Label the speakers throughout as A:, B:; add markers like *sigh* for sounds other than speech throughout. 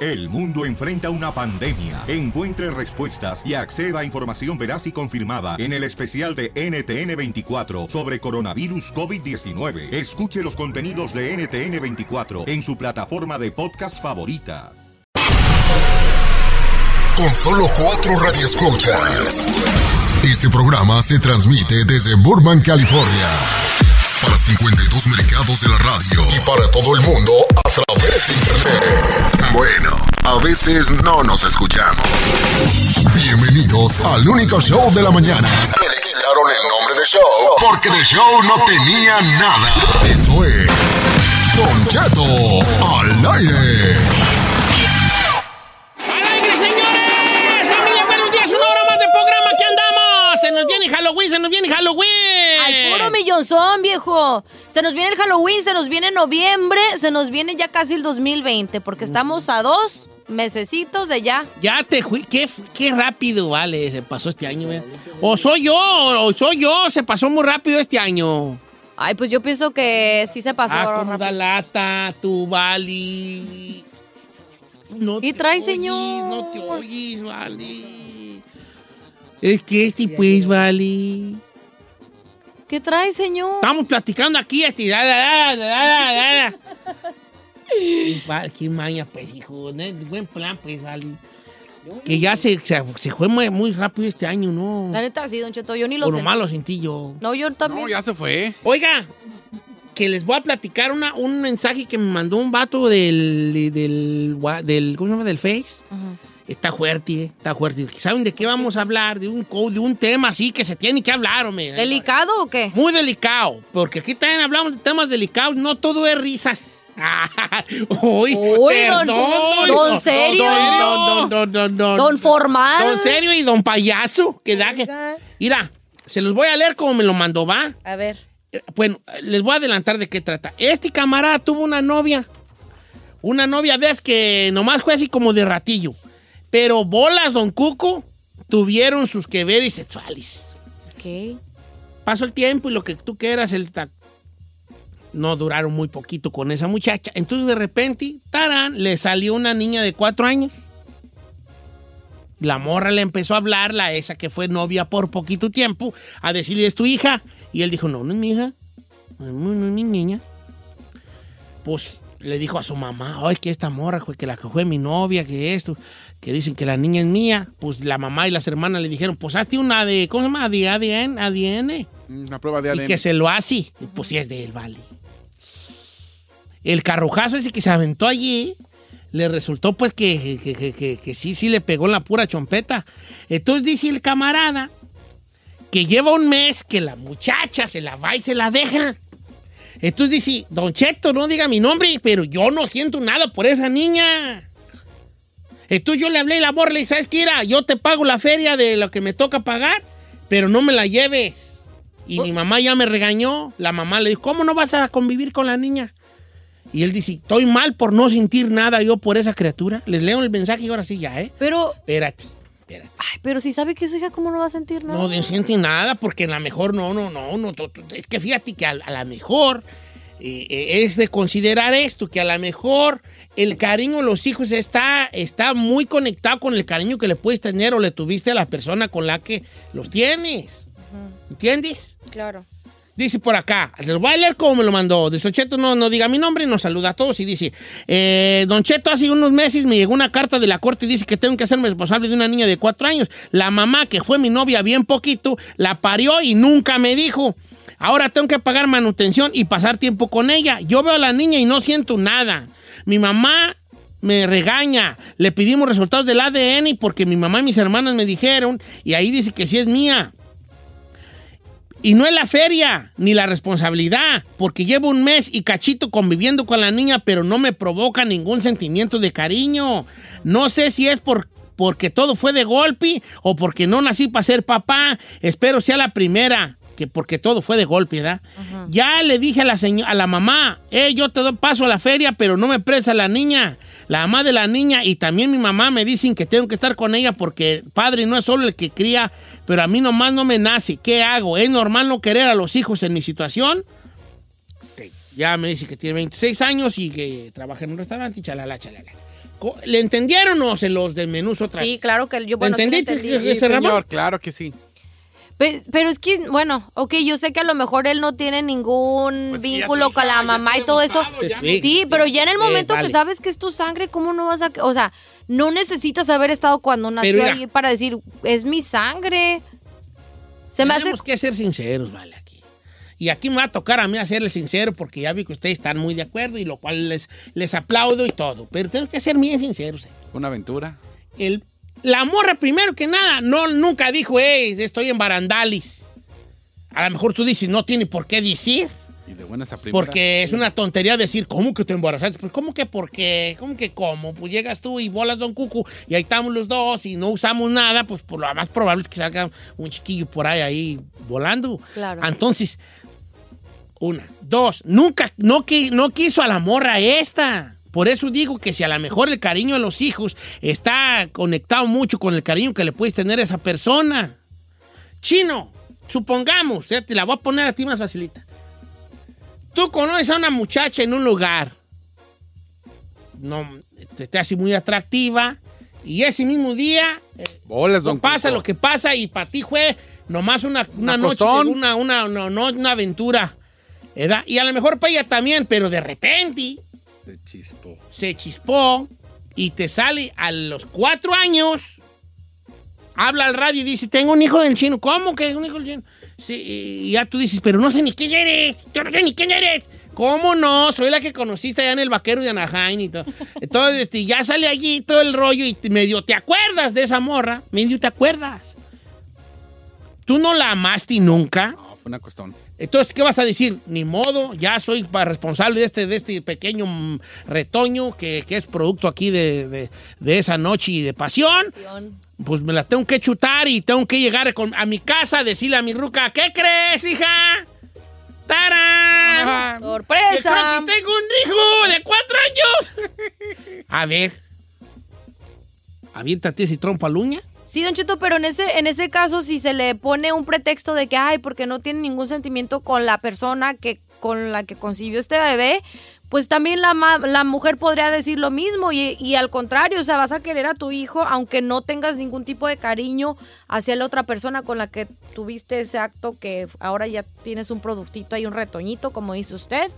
A: El mundo enfrenta una pandemia. Encuentre respuestas y acceda a información veraz y confirmada en el especial de NTN24 sobre coronavirus COVID-19. Escuche los contenidos de NTN24 en su plataforma de podcast favorita.
B: Con solo cuatro radioescuchas. Este programa se transmite desde Burbank, California. Para 52 mercados de la radio. Y para todo el mundo a través de internet. Bueno, a veces no nos escuchamos. Bienvenidos al único show de la mañana. Que le quitaron el nombre de show. Porque de show no tenía nada. Esto es. Don Cheto al aire.
C: ¡Al
D: puro millonzón, viejo! Se nos viene el Halloween, se nos viene noviembre, se nos viene ya casi el 2020, porque estamos a dos mesecitos de ya.
C: Ya te fui. Qué, qué rápido, vale, se pasó este año, ¿eh? O soy yo, o soy yo, se pasó muy rápido este año.
D: Ay, pues yo pienso que sí se pasó.
C: Ah,
D: ahora
C: como da lata, tu Vali. No
D: ¿Qué trae,
C: oyes,
D: señor?
C: No te oyes, Vali. Es que este, pues, Vali.
D: ¿Qué trae, señor?
C: Estamos platicando aquí, este. da, da, da, da, da, da. Va, *laughs* Qué maña, pues, hijo. Buen plan, pues, vale. Que ya se, se, se fue muy, muy rápido este año, ¿no?
D: La neta, sí, don Cheto, yo ni lo
C: Por lo
D: sé.
C: malo sentí yo.
D: No, yo también.
E: No, ya se fue.
C: Oiga, que les voy a platicar una, un mensaje que me mandó un vato del, del, del, ¿cómo se llama? Del Face. Está fuerte, eh, está fuerte. ¿Saben de qué vamos a hablar? De un, de un tema así que se tiene que hablar, hombre.
D: ¿Delicado o qué?
C: Muy delicado, porque aquí también hablamos de temas delicados, no todo es risas. *laughs* Uy,
D: Uy,
C: perdón.
D: don- don serio.
C: Don, don, don, don, don,
D: Don formal.
C: Don serio y don payaso. Que da que- Mira, se los voy a leer como me lo mandó, ¿va?
D: A ver.
C: Eh, Bueno, les voy a adelantar de qué trata. Este camarada tuvo una novia. Una novia, ves que nomás fue así como de ratillo. Pero bolas, don Cuco, tuvieron sus que veres sexuales.
D: ¿Qué?
C: Pasó el tiempo y lo que tú quieras, el no duraron muy poquito con esa muchacha. Entonces de repente, tarán, le salió una niña de cuatro años. La morra le empezó a hablar, la esa que fue novia por poquito tiempo, a decirle, es tu hija. Y él dijo, no, no es mi hija, no, es mi niña. Pues le dijo a su mamá, ay, que esta morra, que la que fue mi novia, que esto, que dicen que la niña es mía. Pues la mamá y las hermanas le dijeron, pues hazte una de, ¿cómo se llama? De ADN, ADN.
E: Una prueba de
C: Y
E: ADN.
C: que se lo hace. Y Pues sí es de él, vale. El carrujazo ese que se aventó allí le resultó pues que, que- que- que- que sí, sí le pegó en la pura chompeta. Entonces dice el camarada que lleva un mes que la muchacha se la va y se la deja. Entonces dice, Don Cheto, no diga mi nombre, pero yo no siento nada por esa niña. Entonces yo le hablé y la morra le dije, ¿sabes qué? Mira, yo te pago la feria de lo que me toca pagar, pero no me la lleves. Y mi mamá ya me regañó. La mamá le dijo, ¿cómo no vas a convivir con la niña? Y él dice, estoy mal por no sentir nada yo por esa criatura. Les leo el mensaje y ahora sí ya, ¿eh?
D: Pero,
C: Espérate, espérate.
D: ay, pero si sabe que su hija, ¿cómo no va a sentir nada?
C: No, no siente nada porque a lo mejor no, no, no, no. Es que fíjate que a, a lo mejor eh, eh, es de considerar esto, que a lo mejor el cariño de los hijos está, está muy conectado con el cariño que le puedes tener o le tuviste a la persona con la que los tienes. ¿Entiendes?
D: Claro.
C: Dice por acá, lo voy a leer como me lo mandó. De Cheto no, no diga mi nombre y nos saluda a todos. Y dice, eh, Don Cheto, hace unos meses me llegó una carta de la corte y dice que tengo que hacerme responsable de una niña de cuatro años. La mamá, que fue mi novia bien poquito, la parió y nunca me dijo. Ahora tengo que pagar manutención y pasar tiempo con ella. Yo veo a la niña y no siento nada. Mi mamá me regaña. Le pedimos resultados del ADN porque mi mamá y mis hermanas me dijeron y ahí dice que sí es mía. Y no es la feria, ni la responsabilidad, porque llevo un mes y cachito conviviendo con la niña, pero no me provoca ningún sentimiento de cariño. No sé si es por, porque todo fue de golpe o porque no nací para ser papá. Espero sea la primera, que porque todo fue de golpe, ¿verdad? Ya le dije a la, a la mamá, eh, yo te doy paso a la feria, pero no me presa la niña. La mamá de la niña y también mi mamá me dicen que tengo que estar con ella porque padre no es solo el que cría pero a mí nomás no me nace. ¿Qué hago? ¿Es normal no querer a los hijos en mi situación? Ya me dice que tiene 26 años y que trabaja en un restaurante y chalala, chalala. ¿Le entendieron o se los desmenuzo otra
D: Sí, claro que yo bueno,
C: ¿Entendiste,
E: sí, señor, claro que sí.
D: Pero, es que, bueno, ok, yo sé que a lo mejor él no tiene ningún pues vínculo con la mamá y todo eso. Sí, pero ya en el momento que sabes que es tu sangre, ¿cómo no vas a...? O sea, no necesitas haber estado cuando nació ahí para decir, es mi sangre.
C: Se me hace... que ser sinceros, vale, aquí. Y aquí me va a tocar a mí hacerle sincero porque ya vi que ustedes están muy de acuerdo y lo cual les, les aplaudo y todo. Pero tengo que ser bien sinceros. Eh.
E: Una aventura.
C: El, la morra, primero que nada, no, nunca dijo, hey, estoy en barandalis. A lo mejor tú dices, no tiene por qué decir.
E: Y de buenas a
C: Porque es una tontería decir, ¿cómo que te embarazaste? Pues, ¿cómo que por qué? ¿Cómo que cómo? Pues llegas tú y bolas Don Cucu y ahí estamos los dos y no usamos nada, pues por lo más probable es que salga un chiquillo por ahí, ahí volando.
D: Claro.
C: Entonces, una. Dos, nunca, no, no quiso a la morra esta. Por eso digo que si a lo mejor el cariño de los hijos está conectado mucho con el cariño que le puedes tener a esa persona. Chino, supongamos, te la voy a poner a ti más facilita. Tú conoces a una muchacha en un lugar, no, te, hace muy atractiva, y ese mismo día pasa lo que pasa y para ti fue nomás una, una, noche, una, una, una, aventura. Y a lo mejor para ella también, pero de repente
E: se chispó.
C: Se chispó y te sale a los cuatro años, habla al radio y dice, tengo un hijo del chino. ¿Cómo que es un hijo del chino? Sí, y ya tú dices, pero no sé ni quién eres, yo no sé ni quién eres. ¿Cómo no? Soy la que conociste allá en el vaquero de Anaheim y todo. Entonces, este, ya sale allí todo el rollo y medio te acuerdas de esa morra, medio te acuerdas. ¿Tú no la amaste nunca?
E: No, fue una cuestión.
C: Entonces, ¿qué vas a decir? Ni modo, ya soy responsable de este, de este pequeño mm, retoño que, es producto aquí de, de, esa noche y de pasión pues me la tengo que chutar y tengo que llegar a mi casa a decirle a mi ruca, ¿qué crees, hija? ¡Tarán!
D: ¡Sorpresa!
C: Creo que tengo un hijo de cuatro años. *laughs* a ver. Aviéntate ese trompa luña.
D: Sí, Don Cheto, pero en ese, en ese caso, si se le pone un pretexto de que, ay, porque no tiene ningún sentimiento con la persona que, con la que concibió este bebé, pues también la, la mujer podría decir lo mismo y, al contrario, o sea, vas a querer a tu hijo aunque no tengas ningún tipo de cariño hacia la otra persona con la que tuviste ese acto que ahora ya tienes un productito ahí, un retoñito, como dice usted.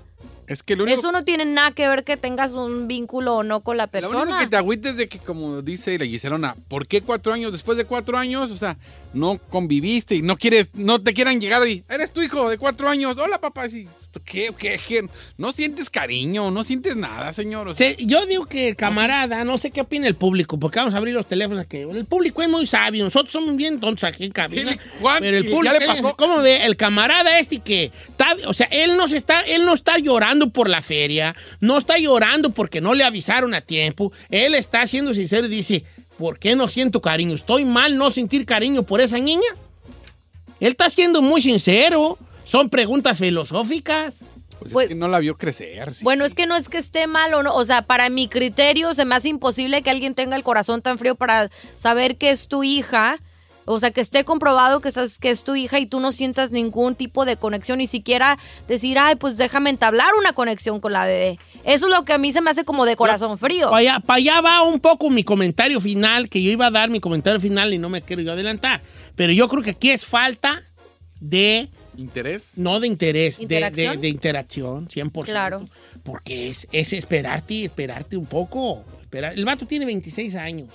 E: Es que
D: Eso no tiene nada que ver que tengas un vínculo o no con la persona. Lo único
E: que te agüites de que, como dice la Giselona, ¿por qué cuatro años? Después de cuatro años, o sea, no conviviste y no quieres, no te quieran llegar y, eres tu hijo de cuatro años, hola papá, sí, ¿qué, qué, No sientes cariño, no sientes nada, señor.
C: yo digo que camarada, no sé qué opina el público, porque vamos a abrir los teléfonos que el público es muy sabio, nosotros somos bien tontos aquí en cabina. pero el público,
E: ¿Ya le pasó?
C: ¿cómo ve? El camarada este que, está, o sea, él no se está, él no está llorando por la feria, no está llorando porque no le avisaron a tiempo, él está siendo sincero y dice, ¿por qué no siento cariño? ¿Estoy mal no sentir cariño por esa niña? Él está siendo muy sincero. Son preguntas filosóficas.
E: Pues, es que no la vio crecer.
D: Bueno, es que no es que esté mal o no. O sea, para mi criterio se me hace imposible que alguien tenga el corazón tan frío para saber que es tu hija. O sea, que esté comprobado que, es, que es tu hija y tú no sientas ningún tipo de conexión, ni siquiera decir, ay, pues déjame entablar una conexión con la bebé. Eso es lo que a mí se me hace como de corazón frío.
C: Para allá, para allá va un poco mi comentario final, que yo iba a dar mi comentario final y no me quiero yo adelantar. Pero yo creo que aquí es falta de
E: ¿Interés?
C: No de interés, de- de,
D: ¿Interacción?
C: de interacción, 100%.
D: Claro.
C: Porque es, es esperarte, esperarte un poco. Esperar. El vato tiene 26 años.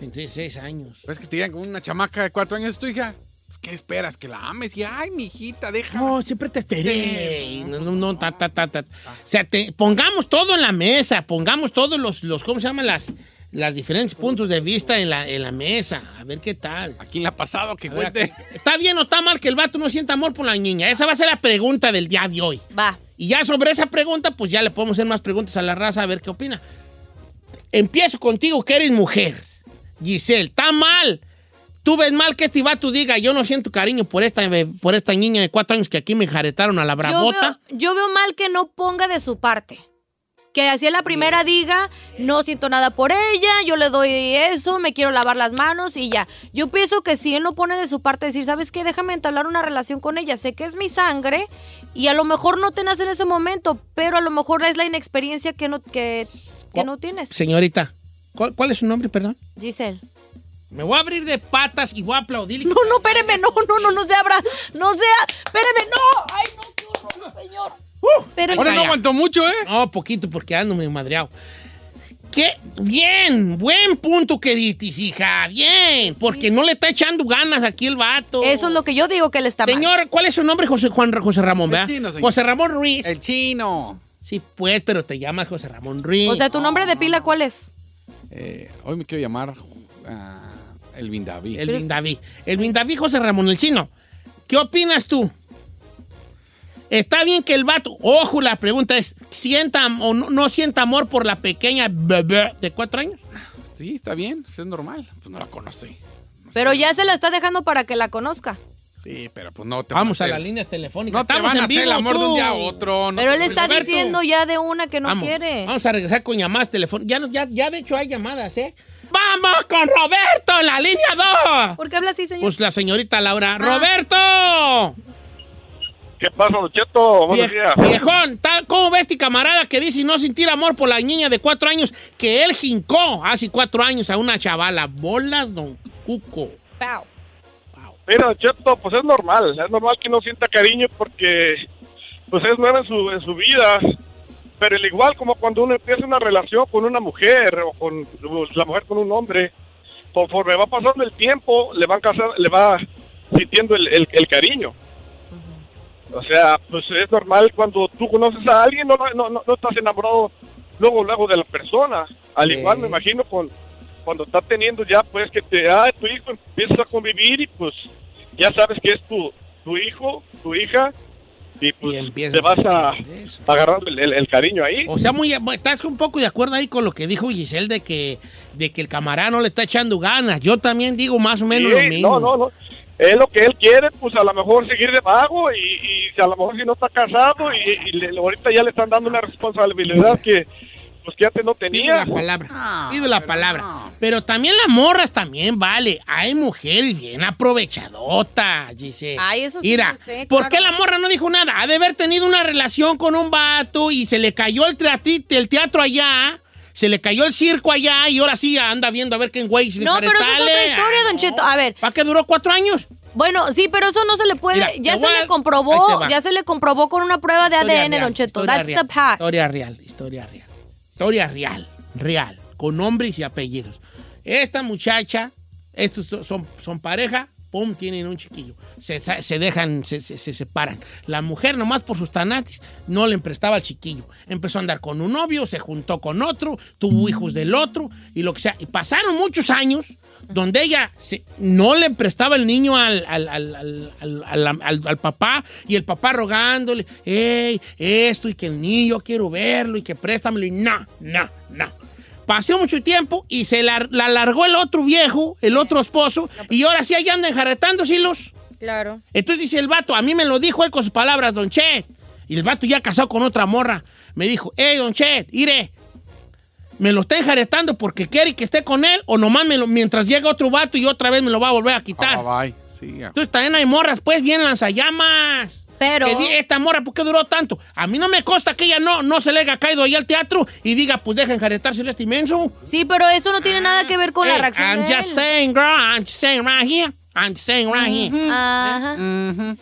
C: 26 años.
E: ¿Ves que te digan con una chamaca de cuatro años, tu hija? Pues, ¿Qué esperas? Que la ames y, ay, mi hijita, deja.
C: No, siempre te esperé. No, no, no, ta, ta, ta, ta. O sea, te- pongamos todo en la mesa, pongamos todos los, los ¿cómo se llaman? Las, las diferentes puntos de vista en la, en la mesa. A ver qué tal.
E: ¿A quién le ha pasado que cuente? *laughs*
C: ¿Está bien o está mal que el vato no sienta amor por la niña? Esa va a ser la pregunta del día de hoy.
D: Va.
C: Y ya sobre esa pregunta, pues ya le podemos hacer más preguntas a la raza a ver qué opina. Empiezo contigo, que eres mujer. Giselle, está mal. Tú ves mal que este vato diga, yo no siento cariño por esta, por esta niña de cuatro años que aquí me jaretaron a la
D: Yo
C: bravota.
D: veo, yo veo mal que no ponga de su parte. Que así en la primera diga, no siento nada por ella, yo le doy eso, me quiero lavar las manos y ya. Yo pienso que si él no pone de su parte, decir, ¿sabes qué? Déjame entablar una relación con ella, sé que es mi sangre y a lo mejor no te nace en ese momento, pero a lo mejor es la inexperiencia que no, que, que
C: Oh,
D: no tienes.
C: Señorita, ¿cuál, cuál es su nombre, perdón?
D: Giselle.
C: Me voy a abrir de patas y voy a aplaudir.
D: No, no, espéreme, no, no, no, no se abra, no sea, espéreme, no, ay, no, qué horror, señor. Espéreme.
E: Ahora no aguantó mucho, ¿eh?
C: No, poquito, porque ando medio madreado. ¿Qué? Bien, buen punto que dices, hija, bien, porque no le está echando ganas aquí el vato.
D: Eso es lo que yo digo que él está mal.
C: Señor, ¿cuál es su nombre? José, Juan, José Ramón,
E: El chino, señor.
C: José Ramón Ruiz.
E: El chino.
C: Sí, pues, pero te llamas José Ramón Ruiz.
D: O sea, ¿tu nombre de pila cuál es?
E: Eh, hoy me quiero llamar ah, Elvin David.
C: El Vindaví. El Vindaví José Ramón, el chino. ¿Qué opinas tú? Está bien que el vato, ojo, la pregunta es, ¿sienta o no, no sienta amor por la pequeña bebé de cuatro años?
E: Sí, está bien, es normal. Pues no la conoce.
D: Pero ya se la está dejando para que la conozca.
E: Sí, pero pues no te
C: Vamos a
E: van
C: la
E: hacer-
C: línea telefónica.
E: No te
C: Estamos
E: van a
C: en
E: hacer el amor de un día a otro. no
D: Pero él está
C: Roberto.
D: diciendo ya de una que no
C: vamos,
D: quiere.
C: Vamos a regresar con llamadas telefónicas. Ya, ya, ya de hecho hay llamadas, ¿eh? ¡Vamos con Roberto en la línea 2!
D: ¿Por qué habla así, señor?
C: Pues la señorita Laura.
D: Ah.
C: ¡Roberto!
F: ¿Qué pasa, Don Cheto? Buenos
C: Vie-
F: días.
C: viejón, ¿cómo ves este camarada que dice no sentir amor por la niña de cuatro años que él jincó hace cuatro años a una chavala? Bolas, don Cuco.
D: Pau.
F: Mira, Cheto, pues es normal. Es normal que no sienta cariño porque pues es nueva en su, en su vida. Pero al igual como cuando uno empieza una relación con una mujer o con pues, la mujer con un hombre, conforme va pasando el tiempo, le van casar, le va sintiendo el, el- el cariño. O sea, pues es normal cuando tú conoces a alguien, no, no, no, no estás enamorado luego, luego de la persona. Al igual me imagino con cuando estás teniendo ya, pues que te, ah, tu hijo empiezas a convivir y pues ya sabes que es tu, tu hijo, tu hija, y pues
C: Y
F: te vas a
C: a decir eso.
F: agarrando el, el- el cariño ahí.
C: O sea, muy, estás un poco de acuerdo ahí con lo que dijo Giselle de que, de que el camarada no le está echando ganas. Yo también digo más o menos
F: Sí,
C: lo mismo.
F: No, no, no. Es lo que él quiere, pues a lo mejor seguir de vago y, y a lo mejor si no está casado y, y le- ahorita ya le están dando una responsabilidad que pues que antes no
C: Pido
F: tenía.
C: la palabra.
E: No,
C: Pido la
E: pero
C: palabra.
E: no.
C: Pero también las morras también, vale. Hay mujeres bien aprovechadotas, Giselle.
D: Ay, eso sí
C: Mira,
D: sé,
C: ¿por
D: claro.
C: qué la morra no dijo nada? Ha de haber tenido una relación con un vato y se le cayó el, el teatro allá, se le cayó el circo allá y ahora sí anda viendo a ver qué en güey se
D: No, pero eso es otra historia, Don Cheto. A ver,
C: ¿Para qué duró cuatro años?
D: bueno, sí, pero eso no se le puede.
C: Mira,
D: ya se
C: a-
D: le comprobó, ya se le comprobó con una prueba de
C: Historia
D: ADN,
C: real,
D: Don Cheto. That's
C: real,
D: the past.
C: Historia real, historia real. Historia real, real, con nombres y apellidos. Esta muchacha, estos so- son, son pareja, pum, tienen un chiquillo. Se, se dejan, se, se- se separan. La mujer, nomás por sus tanates, no le emprestaba al chiquillo. Empezó a andar con un novio, se juntó con otro, tuvo hijos del otro y lo que sea. Y pasaron muchos años donde ella no le prestaba el niño al- al- al- al papá y el papá rogándole, hey, esto y que el niño quiero verlo y que préstamelo y no, no, no. Pasó mucho tiempo y se la, la largó el otro viejo, el otro esposo, y ahora sí ahí andan enjaretando, los
D: Claro.
C: Entonces dice el vato, a mí me lo dijo él con sus palabras, don Chet. Y el vato ya casado con otra morra. Me dijo, hey, don Chet, iré. ¿Me lo está enjaretando porque quiere que esté con él? ¿O nomás me lo- mientras llega otro vato y otra vez me lo va a volver a quitar?
E: Ah, bye. Sí.
C: Entonces también hay morras, pues, bien lanzallamas.
D: Pero-
C: Que esta morra, ¿por qué duró tanto? A mí no me consta que ella no, no se le haya caído ahí al teatro y diga, pues deja enjaretárselo a este inmenso.
D: Sí, pero eso no tiene nada que ver con la
C: Hey,
D: reacción
C: I'm
D: de
C: just
D: él.
C: saying, girl, I'm just saying right here. I'm just saying right here.
D: Ajá.
E: Ujú.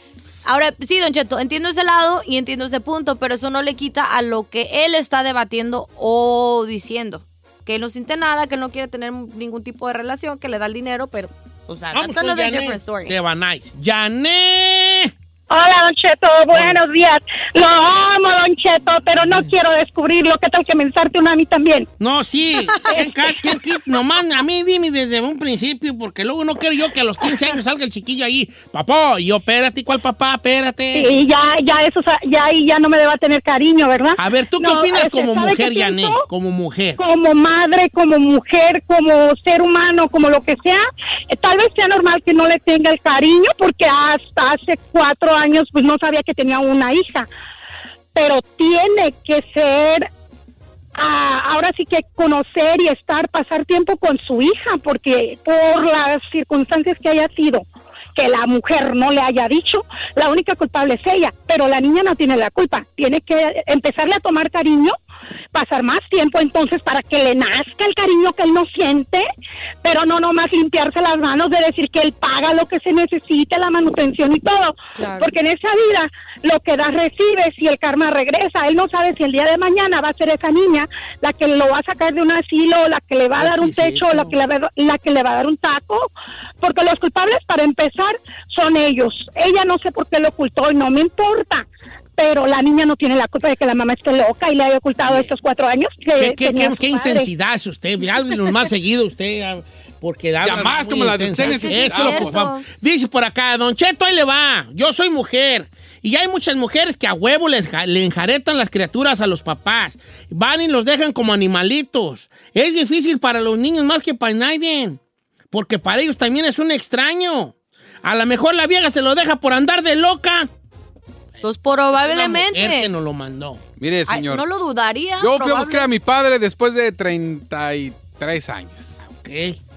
D: Ahora, sí, Don Cheto, entiendo ese lado y entiendo ese punto, pero eso no le quita a lo que él está debatiendo o diciendo. Que él no siente nada, que él no quiere tener ningún tipo de relación, que le da el dinero, pero, o sea,
C: Vamos
D: that's another
C: Janet
D: different story.
C: ¡Janet!
G: Hola, Don Cheto, buenos días. Lo amo, Don Cheto, pero no quiero descubrirlo. ¿Qué tal que me ensarte una a mí también?
C: No, sí. *laughs* ¿Qué, qué? Nomás a mí dime desde un principio, porque luego no quiero yo que a los 15 años salga el chiquillo ahí. Papá, y yo, espérate, ¿cuál papá? Espérate.
G: Y ya, ya, eso, ya ahí ya no me deba tener cariño, ¿verdad?
C: A ver, ¿tú qué
G: No,
C: opinas como
G: ¿sabe qué
C: mujer,
G: pienso?
C: Como mujer.
G: como madre, como mujer, como ser humano, como lo que sea, eh, tal vez sea normal que no le tenga el cariño porque hasta hace cuatro años pues no sabía que tenía una hija, pero tiene que ser, ah, ahora sí que conocer y estar, pasar tiempo con su hija porque por las circunstancias que haya sido que la mujer no le haya dicho, la única culpable es ella, pero la niña no tiene la culpa, tiene que empezarle a tomar cariño, pasar más tiempo entonces para que le nazca el cariño que él no siente, pero no nomás limpiarse las manos de decir que él paga lo que se necesite, la manutención y todo,
D: Claro.
G: porque en esa vida lo que das recibes y el karma regresa, él no sabe si el día de mañana va a ser esa niña la que lo va a sacar de un asilo, la que le va a dar un techo, la que le va, la que le va a dar un taco, porque los culpables para empezar son ellos. Ella no sé por qué lo ocultó y no me importa. Pero la niña no tiene la culpa de que la mamá esté loca y le haya ocultado estos cuatro años. Que
C: ¿Qué, qué,
G: tenía
C: qué-
G: a su
C: qué
G: padre.
C: intensidad es usted? Háblenos más seguido usted. Porque habla
E: más como la de
C: intensa.
E: usted
C: Eso lo ocupamos. Dice por acá, Don Cheto, ahí le va. Yo soy mujer. Y hay muchas mujeres que a huevo les, ja- le enjaretan las criaturas a los papás. Van y los dejan como animalitos. Es difícil para los niños más que para nadie. Porque para ellos también es un extraño. A lo mejor la vieja se lo deja por andar de loca.
D: Pues
C: Una mujer que
D: probablemente.
C: nos lo mandó.
E: Mire,
D: Ay,
E: señor.
D: no lo dudaría.
E: Yo fui a buscar a mi padre después de 33 años.
C: Ok.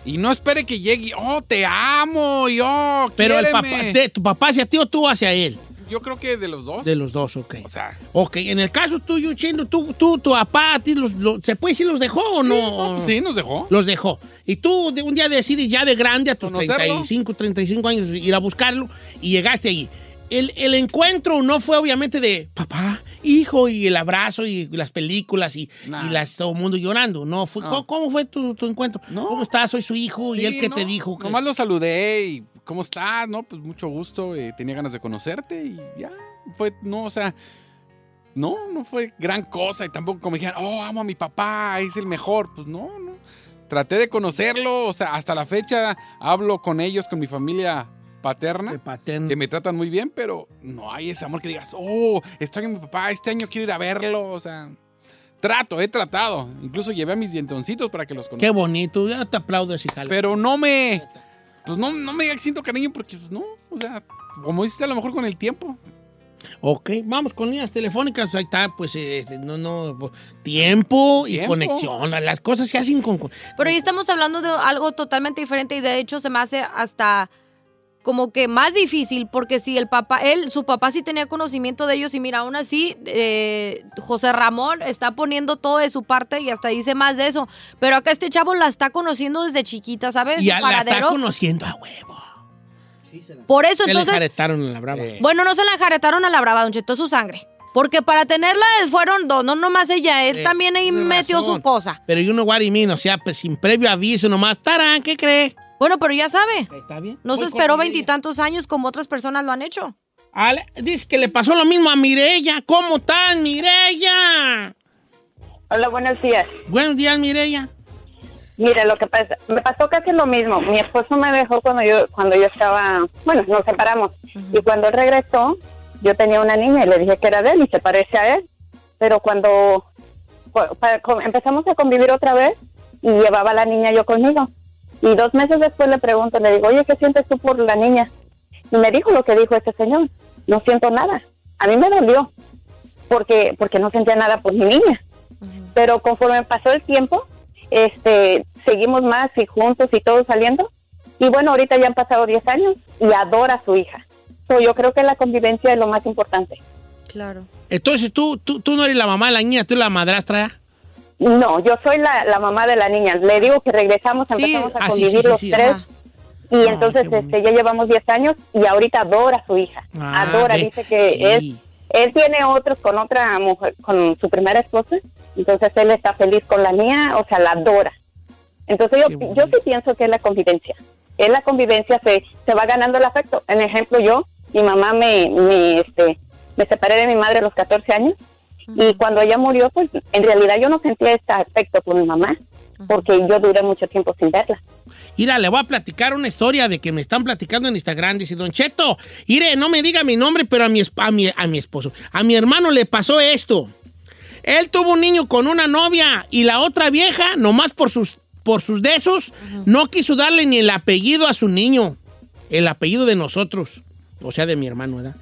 E: Y no espere que llegue. Oh, te amo, yo.
C: Pero el papá, de- tu papá hacia ti o tú hacia él.
E: Yo creo que de los dos.
C: De los dos, ok.
E: O sea,
C: Ok, en el caso tuyo, Chino, tú, tú, tu papá, a ti los, los- ¿se puede decir los dejó o no?
E: no, pues sí, nos dejó.
C: Los dejó. Y tú de un día decides ya de grande, a tus
E: Conocerlo.
C: 35, 35 años, ir a buscarlo y llegaste allí. El, el encuentro no fue obviamente de papá, hijo, y el abrazo y las películas y,
E: Nah.
C: y las, todo el mundo llorando. No, fue,
E: No.
C: ¿cómo, cómo fue tu, tu encuentro?
E: No.
C: ¿Cómo estás? Soy su hijo. ¿Y él
E: no,
C: te dijo? ¿Qué?
E: Nomás lo saludé y ¿cómo estás? No, pues mucho gusto. eh, tenía ganas de conocerte y ya. Fue, no, o sea, no, no fue gran cosa y tampoco como dijeran, oh, amo a mi papá, es el mejor. Pues no, no. Traté de conocerlo, o sea, hasta la fecha hablo con ellos, con mi familia paterna.
C: De paterno.
E: Que me tratan muy bien, pero no hay ese amor que digas, oh, estoy en mi papá, este año quiero ir a verlo. O sea, trato, he tratado. Incluso llevé a mis dientoncitos para que los conozcan.
C: Qué bonito. Yo te aplaudo ese jale.
E: Pero no me. Pues no, no me siento cariño porque, pues no. O sea, como dices, a lo mejor con el tiempo.
C: Ok, vamos con líneas telefónicas. Ahí está, pues, este, no, no, pues, tiempo y conexión. Las cosas se hacen con.
D: Pero ahí estamos hablando de algo totalmente diferente y de hecho se me hace hasta como que más difícil porque si el papá, él, su papá sí tenía conocimiento de ellos y mira, aún así, eh, José Ramón está poniendo todo de su parte y hasta dice más de eso. Pero acá este chavo la está conociendo desde chiquita, ¿sabes?
C: Y a- la está conociendo a huevo.
D: Por eso
C: Se
D: entonces...
C: enjaretaron en la brava.
D: Bueno, no se la enjaretaron a la brava, Don Cheto, su sangre. Porque para tenerla fueron dos, no nomás ella, él
C: Eh,
D: también ahí metió
C: razón.
D: su cosa.
C: Pero you know what I mean, o sea, pues, sin previo aviso nomás. ¡Tarán! ¿Qué crees?
D: Bueno, pero ya sabe,
C: Está bien.
D: no se
C: Voy
D: esperó veintitantos años como otras personas lo han hecho.
C: Ale- dice que le pasó lo mismo a Mireya. ¿Cómo estás, Mireya?
H: Hola, buenos días.
C: Buenos días, Mireya.
H: Mira, lo que pasa, me pasó casi lo mismo. Mi esposo me dejó cuando yo cuando yo estaba, bueno, nos separamos. Y cuando él regresó, yo tenía una niña y le dije que era de él y se parece a él. Pero cuando empezamos a convivir otra vez y llevaba a la niña yo conmigo. Y dos meses después le pregunto, le digo, oye, ¿qué sientes tú por la niña? Y me dijo lo que dijo este señor. No siento nada. A mí me dolió porque porque no sentía nada por mi niña. Pero conforme pasó el tiempo, este, seguimos más y juntos y todos saliendo. Y bueno, ahorita ya han pasado 10 años y adora a su hija. So, yo creo que la convivencia es lo más importante.
D: Claro.
C: Entonces tú, tú, tú no eres la mamá de la niña, tú eres la madrastra.
H: No, yo soy la, la mamá de la niña. Le digo que regresamos,
D: Sí.
H: empezamos a
C: Ah,
H: convivir
C: sí,
H: los tres.
D: ajá.
H: Y entonces este, ya llevamos 10 años y ahorita adora a su hija.
C: Ah,
H: adora,
C: ve,
H: dice que es, él tiene otros con otra mujer, con su primera esposa. Entonces él está feliz con la mía, o sea, la adora. Entonces yo, yo sí pienso que es la convivencia. Es la convivencia, se, se va ganando el afecto. En ejemplo, yo, mi mamá me, me, este, me separé de mi madre a los 14 años y cuando ella murió, pues en realidad yo no sentía este afecto por mi mamá porque yo duré mucho tiempo sin verla.
C: Mira, le voy a platicar una historia de que me están platicando en Instagram. Dice, Don Cheto, mire, no me diga mi nombre, pero a mi, a mi, a mi esposo, a mi hermano le pasó esto. Él tuvo un niño con una novia y la otra vieja, nomás por sus, por sus desos, no quiso darle ni el apellido a su niño. El apellido de nosotros. O sea, de mi hermano, ¿verdad?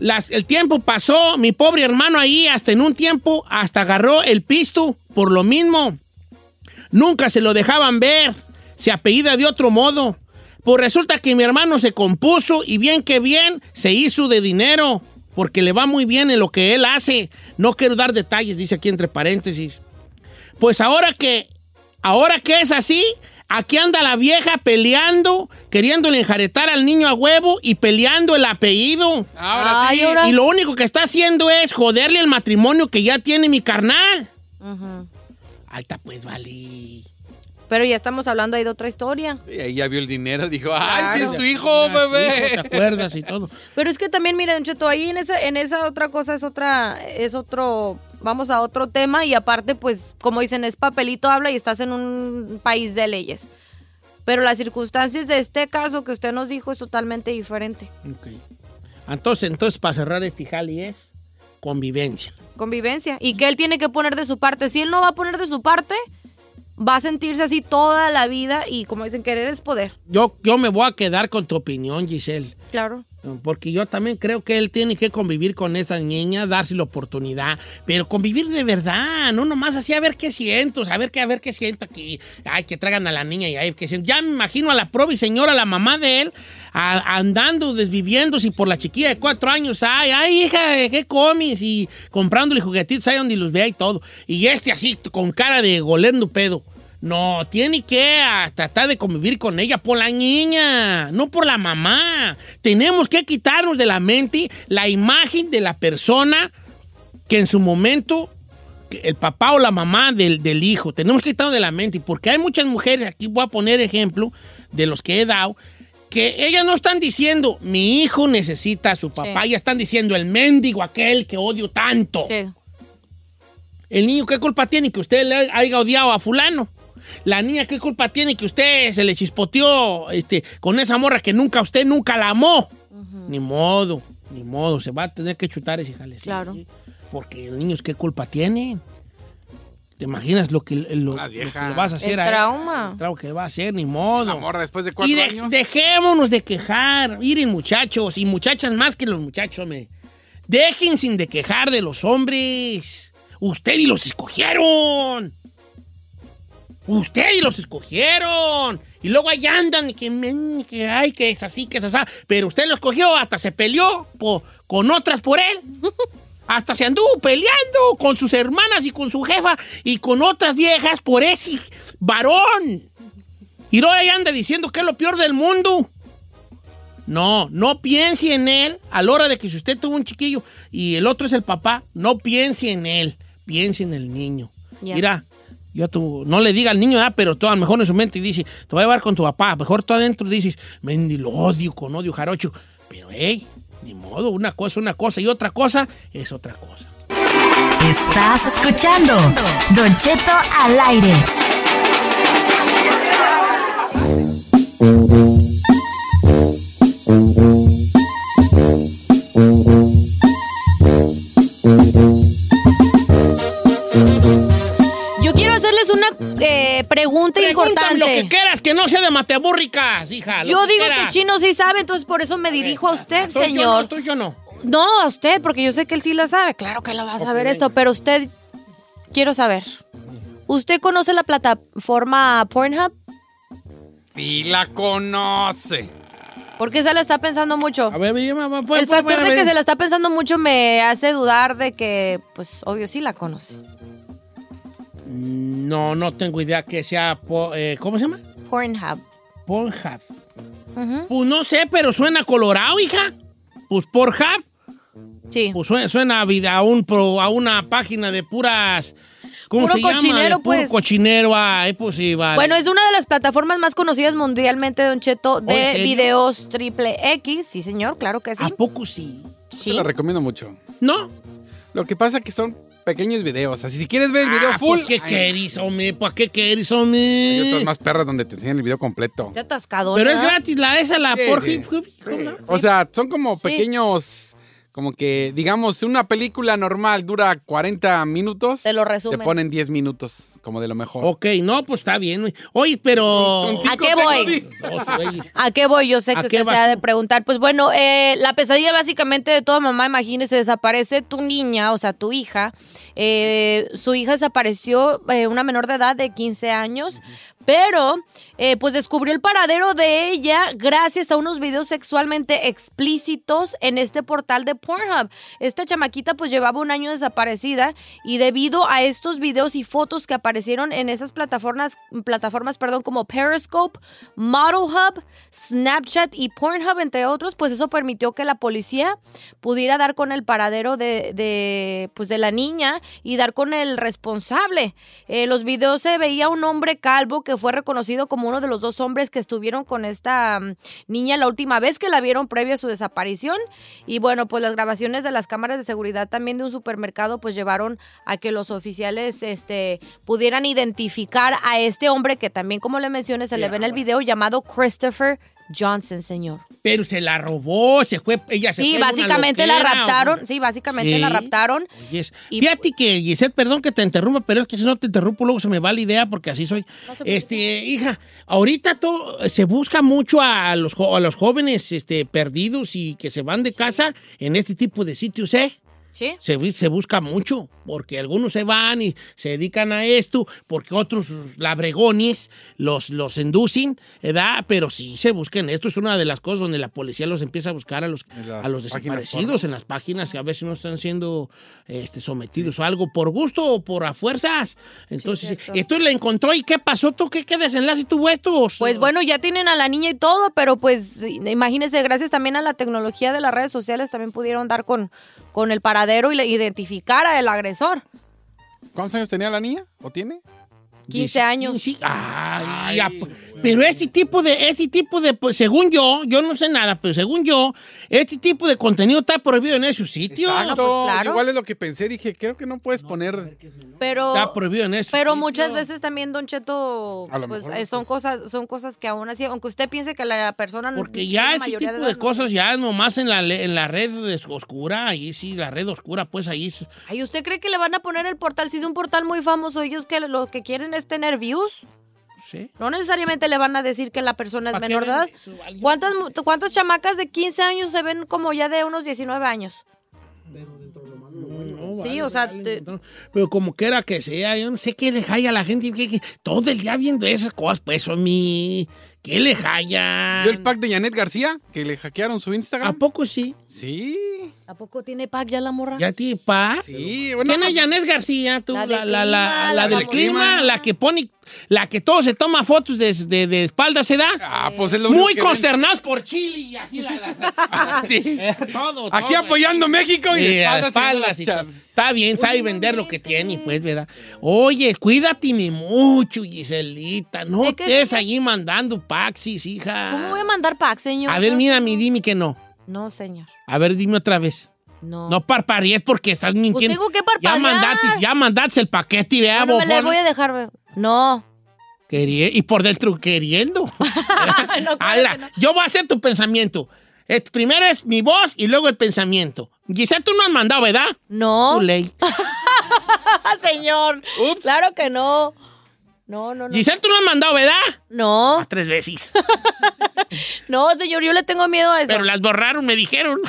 C: El tiempo pasó, mi pobre hermano ahí, hasta en un tiempo, hasta agarró el pisto por lo mismo. Nunca se lo dejaban ver. Se apellida de otro modo. Pues resulta que mi hermano se compuso y bien que bien se hizo de dinero. Porque le va muy bien en lo que él hace. No quiero dar detalles, dice aquí entre paréntesis. Pues ahora que, ahora que es así, aquí anda la vieja peleando, queriéndole enjaretar al niño a huevo y peleando el apellido.
E: Ahora
D: Ay,
E: sí.
D: ahora-
C: Y lo único que está haciendo es joderle el matrimonio que ya tiene mi carnal. Ahí está, pues, vale.
D: Pero ya estamos hablando ahí de otra historia.
E: Y ahí ya vio el dinero, dijo, ay, sí es tu hijo,
C: Mira, tu
E: bebé.
C: hijo, ¿Te acuerdas y todo?
D: Pero es que también, mira, Don Cheto, ahí en esa, en esa otra cosa es otra, es otro, vamos a otro tema y aparte, pues, como dicen, es papelito habla y estás en un país de leyes. Pero las circunstancias de este caso que usted nos dijo es totalmente diferente.
C: Ok. Entonces, entonces, para cerrar este jali es convivencia.
D: Convivencia. Y que él tiene que poner de su parte. Si él no va a poner de su parte, va a sentirse así toda la vida y como dicen, querer es poder.
C: Yo, yo me voy a quedar con tu opinión, Giselle.
D: Claro.
C: Porque yo también creo que él tiene que convivir con esta niña, darse la oportunidad, pero convivir de verdad, no nomás así a ver qué siento, a ver qué, a ver qué siento aquí. Ay, que traigan a la niña y ay, que siento. Ya me imagino a la probi señora, la mamá de él, a- andando, desviviéndose por la chiquilla de cuatro años. Ay, ay, hija, ¿qué comes? Y comprándole juguetitos ahí donde los vea y todo. Y este así, con cara de golendo pedo. No, tiene que ah, tratar de convivir con ella por la niña, no por la mamá. Tenemos que quitarnos de la mente la imagen de la persona que en su momento, el papá o la mamá del, del hijo, tenemos que quitarnos de la mente, porque hay muchas mujeres, aquí voy a poner ejemplo de los que he dado, que ellas no están diciendo, mi hijo necesita a su papá,
D: Sí.
C: ellas están diciendo, el mendigo aquel que odio tanto.
D: Sí.
C: El niño, ¿qué culpa tiene que usted le haya odiado a fulano? La niña, ¿qué culpa tiene que usted se le chispoteó este, con esa morra que nunca, usted nunca la amó? Ni modo, ni modo, se va a tener que chutar ese jalecito.
D: Claro.
C: ¿sí? Porque los niños, ¿qué culpa tienen? ¿Te imaginas lo que, lo,
E: Las
C: lo que
E: viejas.
C: le vas a hacer
D: El
C: a él?
D: trauma.
C: El trauma que va a hacer, ni modo.
E: La morra después de
C: Y
E: cuatro
C: de-
E: años.
C: dejémonos de quejar. Miren, muchachos, y muchachas más que los muchachos, me. Dejen sin de quejar de los hombres. Ustedes los escogieron. Ustedes los escogieron. Y luego ahí andan y que, men, que ay, que es así, que es así. Pero usted lo escogió, hasta se peleó po- con otras por él. Hasta se anduvo peleando con sus hermanas y con su jefa y con otras viejas por ese varón. Y luego ahí anda diciendo que es lo peor del mundo. No, no piense en él a la hora de que si usted tuvo un chiquillo y el otro es el papá, no piense en él, piense en el niño. Mira, yo tu, no le diga al niño, ah, pero tú a lo mejor en su mente dice, te voy a llevar con tu papá, a mejor tú adentro dices, Mendy, lo odio con odio jarocho. Pero, hey, ni modo, una cosa es una cosa y otra cosa es otra cosa.
I: Estás escuchando Don Cheto al aire.
D: Eh, pregunta
C: Pregúntame
D: importante.
C: lo que quieras, que no sea de mateburricas, hija.
D: Yo digo
C: quieras.
D: que Chino sí sabe, entonces por eso me dirijo a usted,
C: Tú, yo no,
D: señor.
C: tú, yo no.
D: No, a usted, porque yo sé que él sí la sabe. Claro que lo va a saber
C: Ok,
D: esto, pero usted, quiero saber. ¿Usted conoce la plataforma Pornhub?
E: Sí la conoce.
D: ¿Por qué se la está pensando mucho?
C: A ver, va, pues,
D: El
C: pues,
D: factor de que se la está pensando mucho me hace dudar de que, pues, obvio sí la conoce.
C: No, no tengo idea que sea. eh, ¿Cómo se llama?
D: Pornhub.
C: Pornhub. Pues no sé, pero suena colorado, hija. Pues Pornhub.
D: Sí.
C: Pues suena, suena a, vida- a, un pro- a una página de puras... ¿Cómo
D: Puro
C: se llama?
D: cochinero,
C: De puro
D: pues.
C: cochinero, ay, pues sí, vale.
D: Bueno, es una de las plataformas más conocidas mundialmente, Don Cheto,
C: ¿Oh,
D: de videos triple X. Sí, señor, claro que sí.
C: ¿A poco sí?
D: Sí.
E: Te la recomiendo mucho.
C: ¿No?
E: Lo que pasa es que son pequeños videos. Así, si quieres ver el video
C: Ah,
E: full,
C: pues, ¿Qué
E: ay,
C: querés, hombre? ¿Para qué querés,
E: hay
C: hombre?
E: otras más perras donde te enseñan el video completo.
D: Ya atascado.
C: Pero es gratis, la esa, la
E: Sí,
C: Pornhub.
E: sí. O sea, son como pequeños, como que, digamos, una película normal dura 40 minutos.
D: Te lo
E: Te
D: resumen.
E: ponen 10 minutos, como de lo mejor.
C: Ok, no, pues está bien. güey. Oye, pero...
D: ¿A qué voy? ¿A qué voy? Yo sé
C: ¿A
D: que
C: qué
D: usted se ha de preguntar. Pues bueno, eh, la pesadilla básicamente de toda mamá, imagínese, desaparece tu niña, o sea, tu hija. Eh, su hija desapareció, eh, una menor de edad de 15 años, pero eh, pues descubrió el paradero de ella gracias a unos videos sexualmente explícitos en este portal de Pornhub. Esta chamaquita pues llevaba un año desaparecida y debido a estos videos y fotos que aparecieron en esas plataformas, plataformas perdón, como Periscope, Model Hub, Snapchat y Pornhub, entre otros, pues eso permitió que la policía pudiera dar con el paradero de, pues de la niña y dar con el responsable. Eh, los videos se veía un hombre calvo que fue reconocido como uno de los dos hombres que estuvieron con esta mm, niña la última vez que la vieron previo a su desaparición. Y bueno, pues las grabaciones de las cámaras de seguridad también de un supermercado pues llevaron a que los oficiales este, pudieran identificar a este hombre que también, como le mencioné, se le ve en el video llamado Christopher Johnson, señor.
C: Pero se la robó, se fue, ella se
D: Sí,
C: fue en una
D: básicamente la raptaron.
C: ¿o?
D: Sí, básicamente
C: Sí.
D: la raptaron.
C: Oye,
D: Y-
C: Fíjate que, Giselle, perdón que te interrumpa, pero es que si no te interrumpo, luego se me va la idea porque así soy. este, hija, ahorita todo, se busca mucho a los, a los jóvenes este, perdidos y que se van de casa en este tipo de sitios, ¿eh?
D: Sí.
C: Se, bu- se busca mucho, porque algunos se van y se dedican a esto, porque otros labregones los, los inducen, ¿verdad? Pero sí se buscan. Esto es una de las cosas donde la policía los empieza a buscar a los, a los
E: páginas
C: desaparecidos en las páginas que a veces no están siendo este, sometidos a algo por gusto o por a fuerzas. Entonces,
D: cierto.
C: esto le encontró y ¿qué pasó? ¿Tú qué, qué desenlace tuvo esto?
D: Pues bueno, ya tienen a la niña y todo, pero pues imagínense, gracias también a la tecnología de las redes sociales también pudieron dar con, con el paradero y le- identificar al agresor.
E: ¿Cuántos años tenía la niña? ¿O tiene?
D: 15 años.
C: Sí, ay, ya, pero este tipo de, este tipo de, pues, según yo, yo no sé nada, pero según yo, este tipo de contenido está prohibido en esos sitios.
E: Exacto.
D: pues, claro.
E: Igual es lo que pensé. Dije, creo que no puedes poner...
D: Pero,
C: Está prohibido en esos
D: pero
C: sitios.
D: muchas veces también, Don Cheto, pues
E: mejor,
D: eh, son cosas, son cosas que aún así, aunque usted piense que la persona no
C: Porque ya ese tipo de
D: no.
C: cosas ya nomás en la, en la red oscura, ahí sí, la red oscura, pues ahí es-
D: Ay, ¿usted cree que le van a poner el portal? Si es un portal muy famoso, ellos que lo que quieren es tener views.
C: ¿Sí?
D: No necesariamente le van a decir que la persona es
C: ¿Para qué
D: menor de edad. ¿Cuántas, mu- ¿Cuántas chamacas de 15 años se ven como ya de unos 19 años?
C: No,
D: Sí, o sea,
C: vale,
D: te-
C: entonces, pero como quiera que sea, yo no sé qué le jaya a la gente, que, que todo el día viendo esas cosas, pues, a mí, ¿qué le jaya?
E: ¿Vio el pack de Janet García? Que le hackearon su
C: ¿A
E: Instagram.
C: poco sí?
E: Sí.
D: ¿A poco tiene pack ya la morra?
C: ¿Ya tiene pa?
E: Sí, bueno.
C: ¿Quién es Yanés García? Tú?
D: La
C: La,
D: del
C: la, la,
D: clima,
C: la
D: la
C: del clima, la que pone, la que todo se toma fotos de, de, de espalda, ¿se da?
E: Ah, pues es lo
C: Muy
E: que ven.
C: consternados por Chile y así la... la- *laughs*
E: Sí. *laughs*
C: Eh, todo,
E: Aquí
C: todo.
E: apoyando México y
C: Sí,
E: espaldas
C: espaldas
E: y
C: todo. Está bien, sabe vender lo que tiene, pues, ¿verdad? Oye, cuídate mucho, Giselita. No
D: ¿De qué,
C: estés allí mandando paxis, hija.
D: ¿Cómo voy a mandar pack, señor?
C: A ver, mira, mi dime que no.
D: No, señor.
C: A ver, dime otra vez.
D: No.
C: No parparíes porque estás mintiendo.
D: tengo que
C: Ya mandaste, ya mandaste el paquete y vea,
D: Bueno, me le
C: bofona.
D: voy a dejar ver. No.
C: Quería- y por dentro queriendo. *laughs*
D: No, *laughs*
C: Ah, mira, yo voy a hacer tu pensamiento. Primero es mi voz y luego el pensamiento. Giselle, tú no has mandado, ¿verdad?
D: No.
C: Late. *laughs*
D: Ah, señor.
C: Ups.
D: Claro que no. No, no, no.
C: Giselle, tú no has mandado, ¿verdad?
D: No,
C: Tres veces. *laughs*
D: no, señor, yo le tengo miedo a eso.
C: Pero las borraron, me dijeron. *laughs*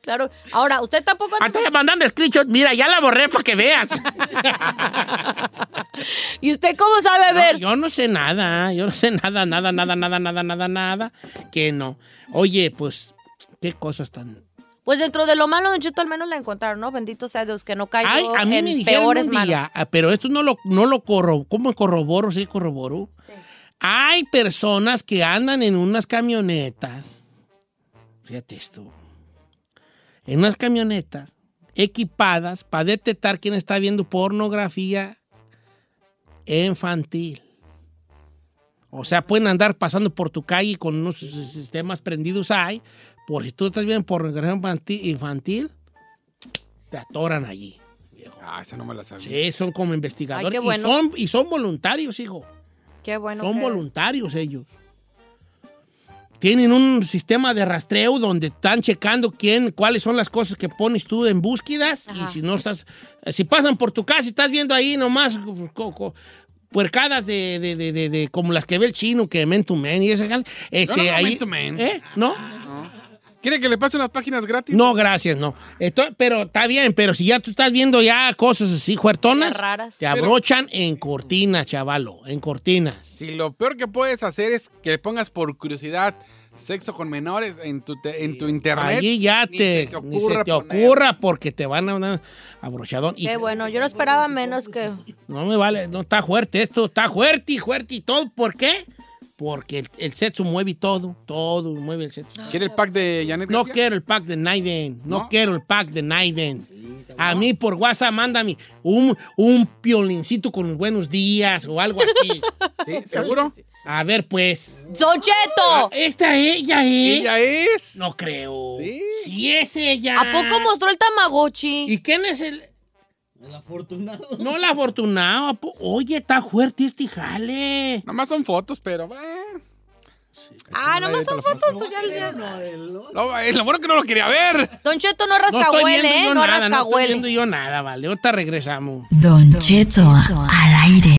D: Claro. Ahora, usted tampoco.
C: Ah, estoy mandando screenshot. Mira, ya la borré para que veas. *laughs*
D: ¿Y usted cómo sabe
C: No,
D: ver?
C: yo no sé nada. Yo no sé nada, nada, nada, nada, nada, nada, nada. Que no. Oye, pues, qué cosas tan.
D: Pues dentro de lo malo, Don Cheto, al menos la encontraron, ¿no? Bendito sea Dios, que no cayó
C: Ay, a mí
D: en
C: me dijeron
D: peores
C: un día, pero esto no lo, no lo corro, ¿cómo corroboro? Sí, corroboro. Hay personas que andan en unas camionetas. Fíjate esto. En unas camionetas equipadas para detectar quién está viendo pornografía infantil. O sea, pueden andar pasando por tu calle con unos sistemas prendidos ahí. Por si tú estás viendo pornografía infantil, te atoran allí.
E: Ah, esa no me la sabía.
C: Sí, son como investigadores.
D: Ay, qué
C: y,
D: bueno.
C: son, y son voluntarios, hijo.
D: Qué bueno.
C: son
D: que-
C: voluntarios ellos. Tienen un sistema de rastreo donde están checando quién, cuáles son las cosas que pones tú en búsquedas y si no estás, si pasan por tu casa y estás viendo ahí nomás co- co- puercadas de, de- de- de- de- como las que ve el chino que men to men y ese este
E: no, no,
C: ahí,
E: men to men.
C: ¿Eh? ¿No?
E: ¿Quiere que le pase unas páginas gratis?
C: No, gracias, no. Esto- pero está bien, pero si ya tú estás viendo ya cosas así huertonas,
D: Raras.
C: te abrochan en cortinas, chavalo, en cortinas.
E: Si lo peor que puedes hacer es que le pongas por curiosidad sexo con menores en tu, te- en tu internet.
C: Allí ya
E: ni
C: te,
E: se te
C: ni se
E: ocurra
C: te
E: poner.
C: ocurra porque te van a dar abrochadón. Y
D: Qué bueno. Yo no esperaba menos que.
C: no me vale, no está fuerte esto, está fuerte y fuerte y todo. ¿Por qué? Porque el, el sexo mueve todo, todo mueve el sexo.
E: ¿Quiere el pack de Janet
C: No
E: García?
C: quiero el pack de Naiven, no,
E: ¿No?
C: quiero el pack de Naiven. A mí por WhatsApp mándame un, un piolincito con buenos días o algo así. *laughs*
E: ¿Sí? ¿Seguro?
C: A ver, pues.
D: ¡Don Cheto!
C: ¿Esta ella es?
E: ¿Ella es?
C: No creo.
E: Sí.
C: Sí es ella.
D: ¿A poco mostró el Tamagotchi?
C: ¿Y quién es el...? El afortunado. No el afortunado. ¿a po- Oye, está fuerte este jale.
E: Nomás son fotos, pero... eh.
D: Ah, nomás son fotos, pues ya, ya-
E: Lo, eh, lo bueno que no lo quería ver.
D: Don Cheto no
C: No
D: rascahuele,
C: viendo
D: ¿eh?
C: yo
D: No
C: nada, no estoy viendo
D: rascahuele.
C: yo nada, vale. Ahorita regresamos.
I: Don Cheto al aire.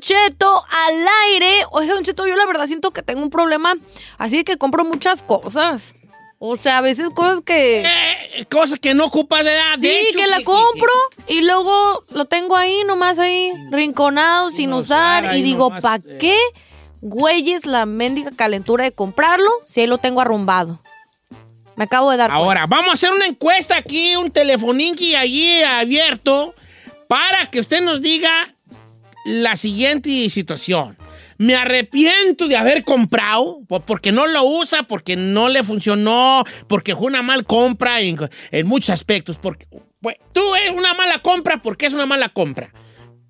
D: Don Cheto al aire. Oiga, Don Cheto, yo la verdad siento que tengo un problema. Así que compro muchas cosas. O sea, a veces cosas que...
C: Eh, cosas que no ocupas de edad.
D: Sí, que la compro y luego lo tengo ahí nomás ahí rinconado sin,
C: Sin
D: usar, y digo, ¿para
C: eh.
D: qué güeyes la mendiga calentura de comprarlo si ahí lo tengo arrumbado? Me acabo de dar cuenta.
C: Ahora, vamos a hacer una encuesta aquí, un telefoninqui allí abierto, para que usted nos diga la siguiente situación. Me arrepiento de haber comprado, po- porque no lo usa, porque no le funcionó, porque fue una mal compra en, en muchos aspectos. Porque, pues, tú es una mala compra, porque es una mala compra?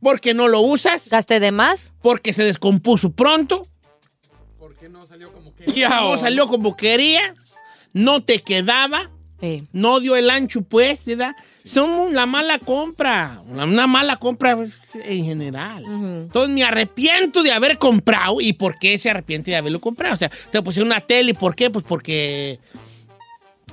C: Porque no lo usas,
D: ¿Gasté de más?
C: porque se descompuso pronto,
E: ¿Por qué no salió como que...
C: no salió como querías, no te quedaba,
D: Sí.
C: no dio el ancho, pues, ¿verdad? Somos la mala compra, una, una mala compra en general. Entonces me arrepiento de haber comprado. ¿Y por qué se arrepiente de haberlo comprado? O sea, te puse una tele, ¿por qué? Pues porque,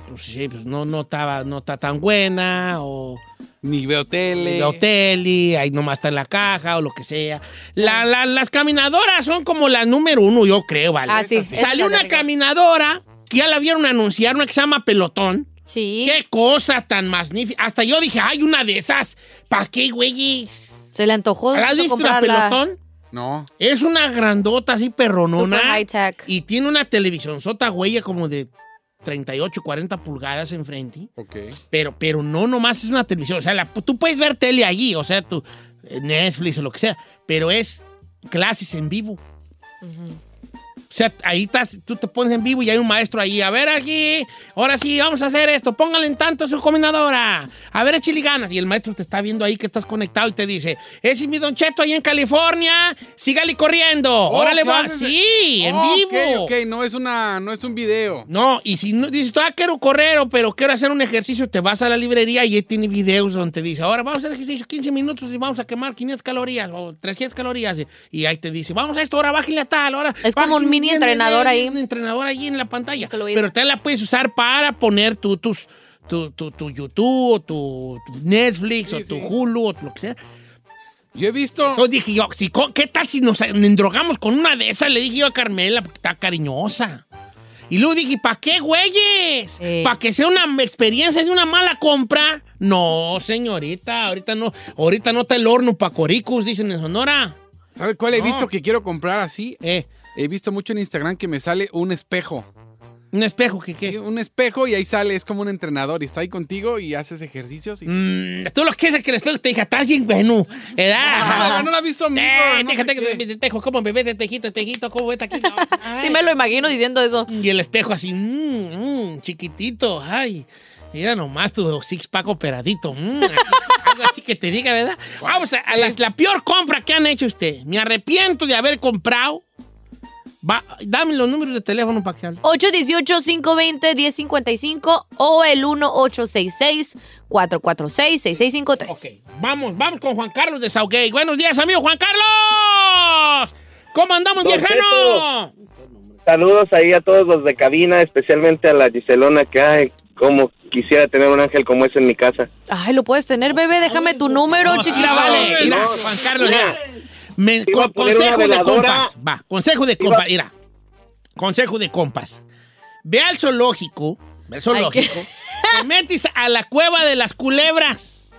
C: pues sí, pues no, no estaba, no está tan buena, o
E: Ni veo tele.
C: de tele, ahí nomás está en la caja, o lo que sea. La- la- las caminadoras son como la número uno, yo creo, ¿vale?
D: Ah, sí,
C: Salió una caminadora que ya la vieron anunciar, una que se llama Pelotón.
D: Sí.
C: Qué cosa tan magnífica. Hasta yo dije, hay una de esas. ¿Para qué, güeyes?
D: Se le antojó
C: ¿La has visto una pelotón?
E: No.
C: Es una grandota así perronona.
D: Super high tech.
C: Y tiene una televisión sota, güey, como de 38, 40 pulgadas enfrente.
E: Ok.
C: Pero, pero no nomás es una televisión. O sea, la- tú puedes ver tele allí, o sea, tu eh, Netflix o lo que sea. Pero es clases en vivo. O sea, ahí estás, tú te pones en vivo y hay un maestro ahí. A ver aquí, ahora sí, vamos a hacer esto. Póngale en tanto a su combinadora. A ver, échale ganas. Y el maestro te está viendo ahí que estás conectado y te dice, ese es mi Don Cheto ahí en California, sígale corriendo. Órale, va.
E: de-
C: Sí, en
E: Oh,
C: vivo.
E: Ok, ok, no es, una, no es un video.
C: No, y si no, dices, ah, quiero correr, o- pero quiero hacer un ejercicio, te vas a la librería y ahí tiene videos donde te dice, ahora vamos a hacer ejercicio 15 minutos y vamos a quemar 500 calorías o 300 calorías. Y ahí te dice, vamos a esto, ahora bájale a tal, ahora.
D: Es como un mini
C: bien,
D: entrenador ahí.
C: Un entrenador ahí en la pantalla. Pero te la puedes usar para poner tu, tus, tu, tu, tu YouTube, o tu, tu Netflix, o tu
E: sí.
C: Hulu, o lo que sea.
E: Yo he visto...
C: Entonces dije yo, si, ¿qué tal si nos endrogamos con una de esas? Le dije yo a Carmela, porque está cariñosa. Y luego dije, ¿para qué, güeyes?
D: Sí.
C: ¿Para que sea una experiencia de una mala compra? No, señorita, ahorita no, ahorita no está el horno para coricos, dicen en Sonora.
E: ¿Sabe cuál he
C: No.
E: visto que quiero comprar así?
C: Eh,
E: he visto mucho en Instagram que me sale un espejo.
C: Un espejo, ¿qué
E: Sí,
C: qué?
E: un espejo y ahí sale, es como un entrenador y está ahí contigo y haces ejercicios. Y...
C: Mm, tú lo que es que el espejo te diga, estás bien bueno. ¿Verdad? *laughs*
E: Ah, no lo ha visto amigo.
C: Eh,
E: no
C: déjate que el espejo, ¿cómo me ves, espejito, espejito? ¿Cómo ves aquí? *laughs*
D: Sí me lo imagino diciendo eso.
C: Y el espejo así, mm, mm, chiquitito, ay. Mira nomás tu six pack operadito. mm, algo así que te diga, ¿verdad? *laughs* Vamos a, a las- la peor compra que han hecho usted. Me arrepiento de haber comprado. Va, dame los números de teléfono para que hable.
D: 818-520-1055 o el 1866-446-6653.
C: Ok, vamos, vamos con Juan Carlos de Sauguey. Buenos días, amigo Juan Carlos. ¿Cómo andamos,
J: Don
C: viejano?
J: Saludos ahí a todos los de cabina, especialmente a la Giselona que ay, como quisiera tener un ángel como ese en mi casa.
D: Ay, lo puedes tener, bebé. Déjame tu número,
C: No, mira, vale, mira,
J: No,
C: Juan Carlos,
J: mira.
C: Me- con- consejo de compas. Va, consejo de compas. Mira, consejo de compas. Ve al zoológico, ve al zoológico, te metes a la cueva de las culebras,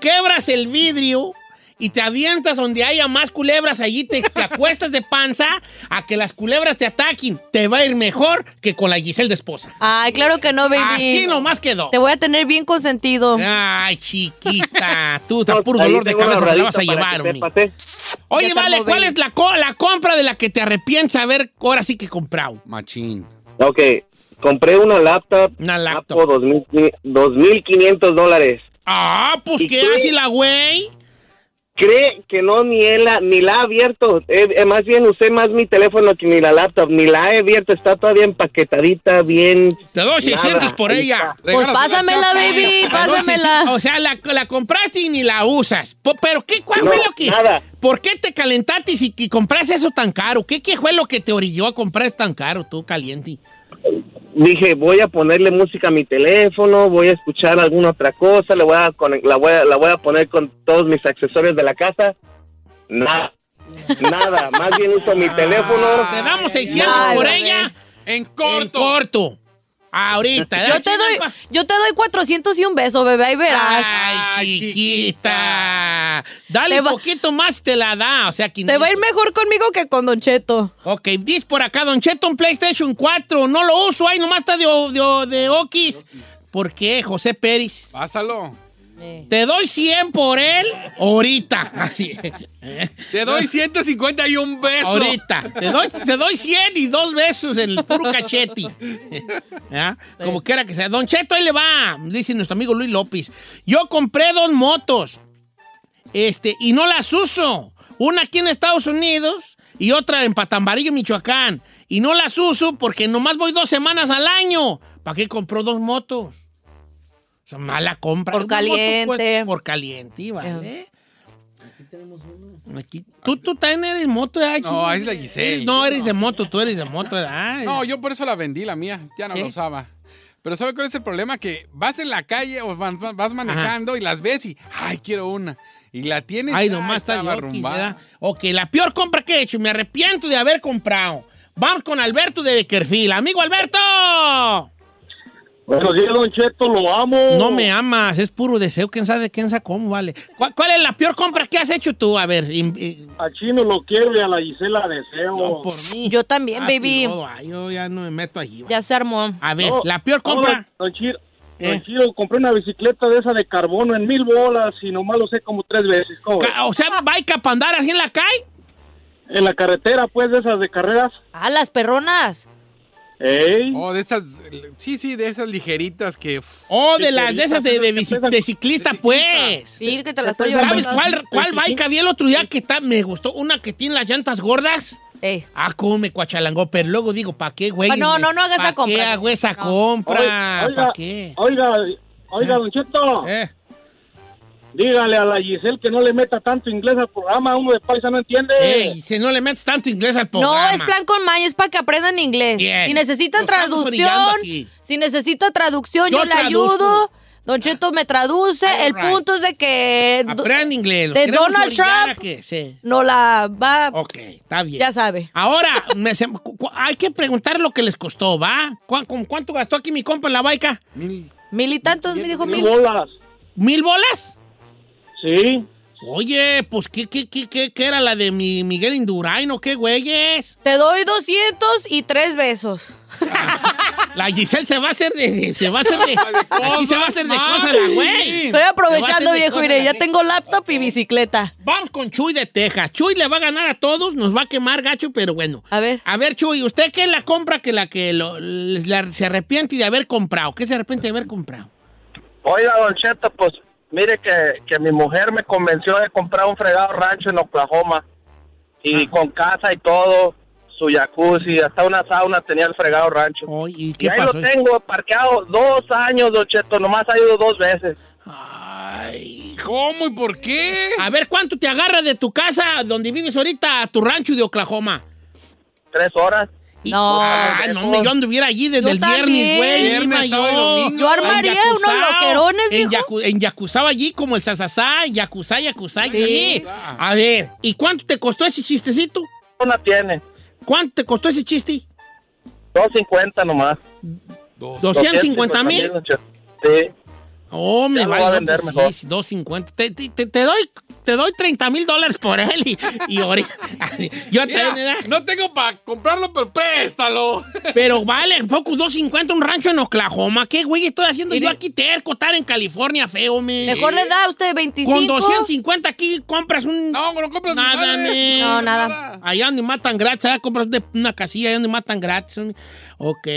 C: quebras el vidrio y te avientas donde haya más culebras, allí te, te acuestas de panza a que las culebras te ataquen. Te va a ir mejor que con la Giselle de esposa.
D: Ay, claro que no, baby.
C: Así nomás quedó.
D: Te voy a tener bien consentido.
C: Ay, chiquita, tú, tan puro dolor de cabeza me la vas a llevar,
J: ¿eh?
C: Oye,
D: Ya
C: vale, ¿cuál es la, co- la compra de la que te arrepientes haber ahora sí que comprado?
E: Machín.
J: Ok, compré una laptop,
C: Una laptop.
J: Apple 2000 2.500 dólares.
C: Ah, pues
J: ¿Y
C: ¿qué
J: qué?
C: hace la güey?
J: Cree que no, ni, él la, ni la ha abierto. Eh, eh, más bien usé más mi teléfono que ni la laptop. Ni la he abierto. Está todavía empaquetadita, bien.
C: Te doy 600
J: Nada,
C: por
J: ahí
C: ella.
D: Pues pásamela, baby. Pásamela.
C: 600. O sea, la, la compraste y ni la usas. Pero ¿qué cuál
J: No,
C: fue lo que...?
J: nada.
C: ¿Por qué te calentaste y, y compraste eso tan caro? ¿Qué, ¿Qué fue lo que te orilló a comprar tan caro, tú, caliente?
J: Dije, voy a ponerle música a mi teléfono, voy a escuchar alguna otra cosa, le voy a, conec- la, voy a, la voy a poner con todos mis accesorios de la casa. Nada. Nada. Más bien uso mi teléfono.
C: Te damos 600
D: Ay,
C: por ella.
E: En
C: En
E: corto.
C: Ahorita.
D: Yo te doy, yo te doy 400 y un beso, bebé. Ahí verás.
C: Ay, chiquita. Dale un poquito más y te la da. O sea,
D: Te va a ir mejor conmigo que con Don Cheto.
C: Ok, dice por acá, Don Cheto, un PlayStation 4. No lo uso, ahí nomás está de, de, de Okis. ¿Por qué, José Pérez?
E: Pásalo.
C: Te doy 100 por él ahorita. *laughs* Así.
E: Te doy 150 y un beso.
C: Ahorita. Te doy, te doy 100 y dos besos en el puro cachete. ¿Ya? *laughs* Como quiera que sea. Don Cheto, ahí le va. Dice nuestro amigo Luis López. Yo compré dos motos. Este, y no las uso. Una aquí en Estados Unidos y otra en Patambarillo, Michoacán. Y no las uso porque nomás voy dos semanas al año. ¿Para qué compró dos motos? Sea, mala compra.
D: Por
C: moto,
D: caliente.
C: pues, por caliente, ¿vale? Aquí, tú, tú también eres moto, ¿verdad?
E: No, es la Giselle.
C: Eres- no, eres de moto, tú eres de moto, ¿verdad?
E: No, yo por eso la vendí, la mía. Ya no
C: ¿Sí?
E: la usaba. Pero ¿sabe cuál es el problema? Que vas en la calle o van- vas manejando y las ves y, ay, quiero una. Y la tienes.
C: Ay, nomás está
E: arrumbada.
C: Ok, la peor compra que he hecho, me arrepiento de haber comprado. Vamos con Alberto de Beckerfield. Amigo Alberto.
F: Buenos días, Don Cheto, lo amo.
C: No me amas, es puro deseo, quién sabe, quién sabe cómo, vale. ¿Cuál, cuál es la peor compra que has hecho tú? A ver, im- eh,
F: A Chino lo quiero y a la Gisela deseo.
C: no, por mí.
D: Yo también,
C: Ah,
D: baby.
C: no, yo ya no me meto allí. va.
D: Ya se armó.
C: A ver,
F: No,
C: la peor
F: no,
C: compra.
F: don Chiro,
C: ¿Eh?
F: don Chiro, compré una bicicleta de esa de carbono en mil bolas y nomás lo sé como tres veces.
C: O sea, ¿va a para andar aquí en la calle?
F: En la carretera, pues, de esas de carreras.
D: Ah, las perronas.
F: Ey.
E: Oh, de esas. Sí, sí, de esas ligeritas que.
C: Oh, de las de esas de, de, ciclista, pues.
D: Sí, que te las puedo llevar.
C: ¿Sabes
D: para
C: cuál, cuál bike había el otro día que está, me gustó? Una que tiene las llantas gordas.
D: Ey.
C: Ah, cómo me cuachalangó, pero luego digo, ¿para qué, güey?
D: Ah, no, no, no hagas esa
C: ¿Para
D: compra.
C: qué hago esa
D: No.
C: compra? ¿Para qué?
F: Oiga, oiga, Don Cheto,
C: Eh,
F: dígale a la Giselle que no le meta tanto inglés al programa. Uno de paisa no entiende.
C: ey, si no le metes tanto inglés al programa.
D: No, es plan con maña, es para que aprendan inglés.
C: Bien.
D: Si necesitan traducción, si necesita traducción, yo,
C: Yo
D: le ayudo. Don Cheto me traduce.
C: All
D: El
C: right.
D: punto es de que
C: Aprende inglés.
D: de Donald Trump.
C: a que- sí.
D: no la va.
C: Ok, está bien.
D: Ya sabe.
C: Ahora, me hay que preguntar lo que les costó, ¿va? ¿Cu- con ¿Cuánto gastó aquí mi compa en la baica?
E: mil-
D: Mil y tantos, me dijo
F: Mil
D: mil.
F: bolas.
C: ¿Mil bolas?
F: Sí.
C: Oye, pues, ¿qué, qué, qué, qué, qué era la de mi Miguel Indurain o qué, güeyes?
D: Te doy 200 y tres besos. *laughs*
C: La Giselle se va a hacer de... de- se va a hacer de... *laughs* aquí se va a hacer de cosas la güey.
D: Estoy
C: Se va a
D: aprovechando,
C: hacer de
D: viejo,
C: cosas
D: mire,
C: la
D: ya tengo laptop y bicicleta.
C: Vamos con Chuy de Texas. Chuy le va a ganar a todos, nos va a quemar gacho, pero bueno.
D: A ver.
C: A ver, Chuy, ¿usted qué es la compra que la que lo- la- se arrepiente de haber comprado? ¿Qué se arrepiente de haber comprado?
J: Oiga, Don Cheto, pues mire que, que mi mujer me convenció de comprar un fregado rancho en Oklahoma. Y con casa y todo, su jacuzzi, hasta una sauna tenía el fregado rancho.
C: ¿Y
J: y
C: qué
J: ahí
C: pasó?
J: lo tengo parqueado dos años, Don Cheto, nomás ha ido dos veces.
E: ¿Cómo y por qué?
C: A ver, ¿cuánto te agarra de tu casa donde vives ahorita a tu rancho de Oklahoma?
J: Tres horas.
D: No.
C: Ah, no, me yo anduviera allí desde
D: Yo
C: el viernes, güey. Iba yo.
D: Yo armaría unos loquerones,
C: En. Yacu, en Yacuzao allí, como el Sasasá, Yacuzá, Yacuzá.
D: Sí.
C: A ver, ¿y cuánto te costó ese chistecito?
J: Una tiene.
C: ¿Cuánto te costó ese chiste?
J: 250 nomás.
E: Dos.
C: 250 mil.
J: Sí.
C: Oh, me
J: va a vender
C: pues
J: mejor.
C: sí, 250. Te, te, te- te doy, te doy 30 mil dólares por él y, y ahorita. Yo
E: Mira, no tengo para comprarlo, pero préstalo.
C: Pero vale, poco 250 un rancho en Oklahoma. ¿Qué güey estoy haciendo yo aquí terco? Estar en California feo, me.
D: Mejor le da a usted 25.
C: Con 250 aquí compras un.
E: No, no compras ni
C: Nada,
E: madre.
C: me.
D: No, nada.
C: Allá donde matan gratis, allá compras de una casilla allá donde matan gratis. Ok.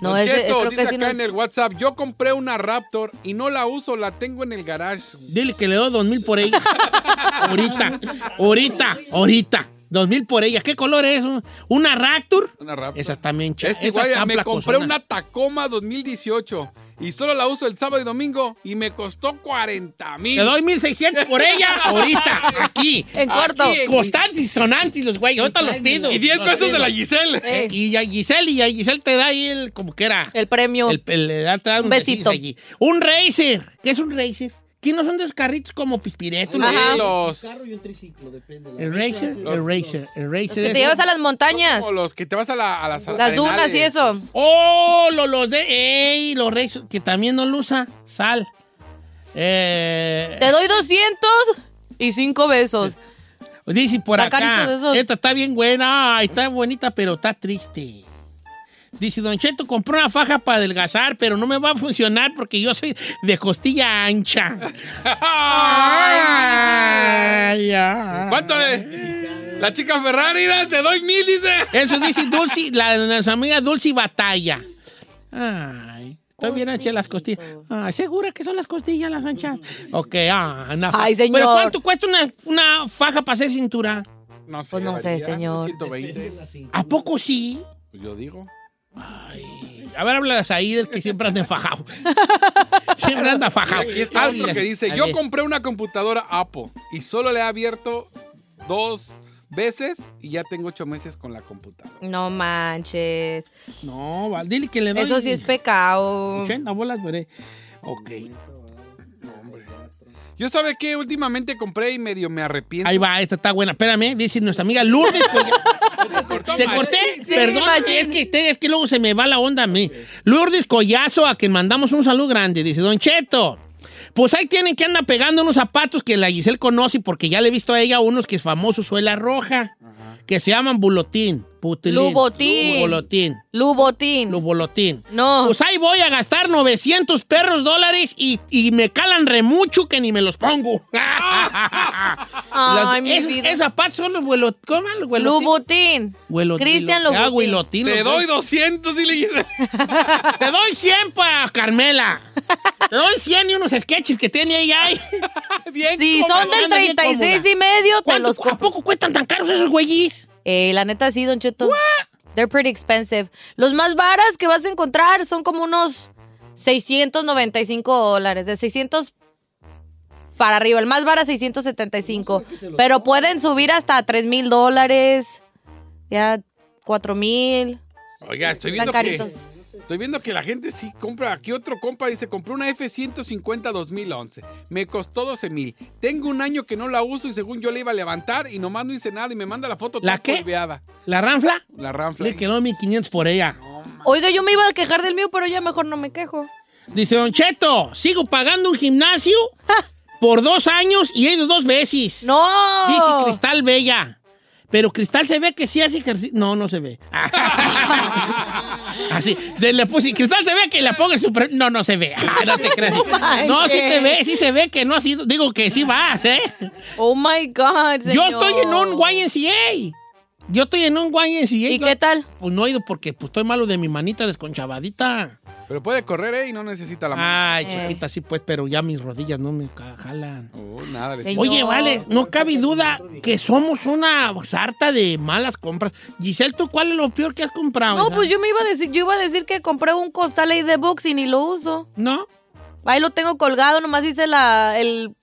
D: No,
E: Cheto,
D: creo
E: dice
D: que sí
E: acá
D: nos-
E: en el WhatsApp, yo compré una Raptor y no la uso, la tengo en el garage.
C: Dile que le doy dos mil por ella. *laughs* ahorita, ahorita, ahorita. Dos mil por ella. ¿Qué color es? ¿Una Raptor?
E: Una Raptor.
C: Esa también ch-
E: Este
C: está
E: me compré una Tacoma 2018 y solo la uso el sábado y domingo y me costó 40 mil.
C: Te doy 1600 por ella ahorita, aquí. *laughs*
D: En corto.
C: Constantes y sonantes los güeyes. Ahorita los pido.
E: Y 10
C: Los
E: pesos
C: pido.
E: de la Giselle.
D: Eh,
C: Y a Giselle, y a Giselle te da ahí el, como que era.
D: el premio.
C: El, el- el- te da
D: Un
C: un
D: besito.
C: besito allí. Un racer. ¿Qué es un racer? ¿Qué no son de esos carritos como pispiretos?
D: Ajá.
C: ¿no?
E: Los,
C: El racer, el racer, el racer.
D: que te llevas a las montañas.
E: como los que te vas a, la, a las
D: Las dunas y eso.
C: Oh, los, los de. ¡Ey! Los racers, que también no lo usa. Sal. Eh,
D: Te doy 200 y 5 besos.
C: Dice por acá. Esta está bien buena. Está bonita, pero está triste. Dice, Don Cheto, compré una faja para adelgazar, pero no me va a funcionar porque yo soy de costilla ancha. Ay, ay.
E: ¿Cuánto le? La chica Ferrari, te doy mil, dice.
C: Eso dice Dulce, la, nuestra amiga Dulce Batalla. Ay, estoy bien anchas las costillas. Ay, ¿segura que son las costillas las anchas? Ok, ah, fa-
D: Ay, señor.
C: ¿Pero cuánto cuesta una, una faja para hacer cintura?
E: No sé.
D: Pues no sé, señor.
E: 120.
C: ¿A poco sí?
E: Pues yo digo.
C: A ver, hablas ahí del que siempre anda enfajado. *laughs* siempre anda fajado.
E: Aquí está otro que dice, yo compré una computadora Apple y solo le he abierto dos veces y ya tengo ocho meses con la computadora.
D: No manches.
C: No, dile que le doy...
D: Eso sí es pecado.
C: 80 bolas, veré. Ok.
E: Yo sabe que últimamente compré y medio me arrepiento.
C: Ahí va, esta está buena. Espérame, dice nuestra amiga Lourdes.
E: Cortó
C: ¿Te
E: mal.
C: corté?
D: Sí,
C: Perdón, es que, es que luego se me va la onda a mí. Lourdes Collazo, a quien mandamos un saludo grande. Dice, Don Cheto, pues ahí tienen que andar pegando unos zapatos que la Giselle conoce porque ya le he visto a ella unos que es famoso, suela roja, que se llaman bulotín. putilín,
D: Lubotín.
C: Bolotín.
D: Lubotín.
C: Lubolotín.
D: No.
C: Pues ahí voy a gastar 900 perros dólares y, y me calan re mucho que ni me los pongo. *laughs*
D: Ay, mi
C: es, zapatos son los vuelos. ¿Cómo? Los vuelotín.
D: Lubotín. Cristian
C: huelo- Ah, *laughs*
E: Te doy
C: dos.
E: 200 y le dice.
C: Te doy 100 para Carmela. Te doy 100 y unos sketches que tiene ella ahí. *laughs*
E: Bien,
D: Si
C: cómoda,
D: son del
C: anda bien
D: 36
C: cómoda.
D: y medio, te
C: ¿Cuánto-
D: los
C: ¿A poco cuestan tan caros esos güeyes?
D: Eh, la neta sí, Don Cheto. They're pretty expensive. Los más varas que vas a encontrar son como unos 695 dólares. De 600 para arriba. El más vara 675. Pero pueden subir hasta 3 mil dólares. Ya 4 mil.
E: Oiga, estoy viendo que. Estoy viendo que la gente sí compra. Aquí otro compa dice: compró una F-150 2011. Me costó 12 mil. Tengo un año que no la uso y según yo le iba a levantar y nomás no hice nada y me manda la foto
C: ¿La qué?
E: polveada.
C: ¿La ranfla?
E: La ranfla.
C: Le quedó 1500 por ella.
D: Oiga, yo me iba a quejar del mío, pero ya mejor no me quejo.
C: Dice Don Cheto, sigo pagando un gimnasio por dos años y he ido dos veces.
D: ¡No!
C: Dice Cristal Bella. Pero Cristal se ve que sí hace ejercicio. No, no se ve. *laughs* Así. de- le puse, Cristal se ve que la ponga super. No, no se ve. Ah, no te creas. No, sí te ve, sí se ve que no ha sido. Digo que sí vas, ¿eh?
D: Oh my God,
C: Yo estoy en un YNCA. Yo estoy en un YNCA.
D: ¿Y qué tal?
C: Pues no he ido porque pues, estoy malo de mi manita desconchavadita.
E: Pero puede correr, ¿eh? Y no necesita la mano.
C: Ay, chiquita, sí, pues, pero ya mis rodillas no me jalan.
E: Oh, nada. le-
D: Señor.
C: Oye, vale, no cabe duda que somos una sarta de malas compras. Giselle, ¿tú cuál es lo peor que has comprado?
D: No, pues yo me iba a decir, yo iba a decir que compré un costal ahí de boxing y lo uso.
C: ¿No?
D: Ahí lo tengo colgado, nomás hice la, el,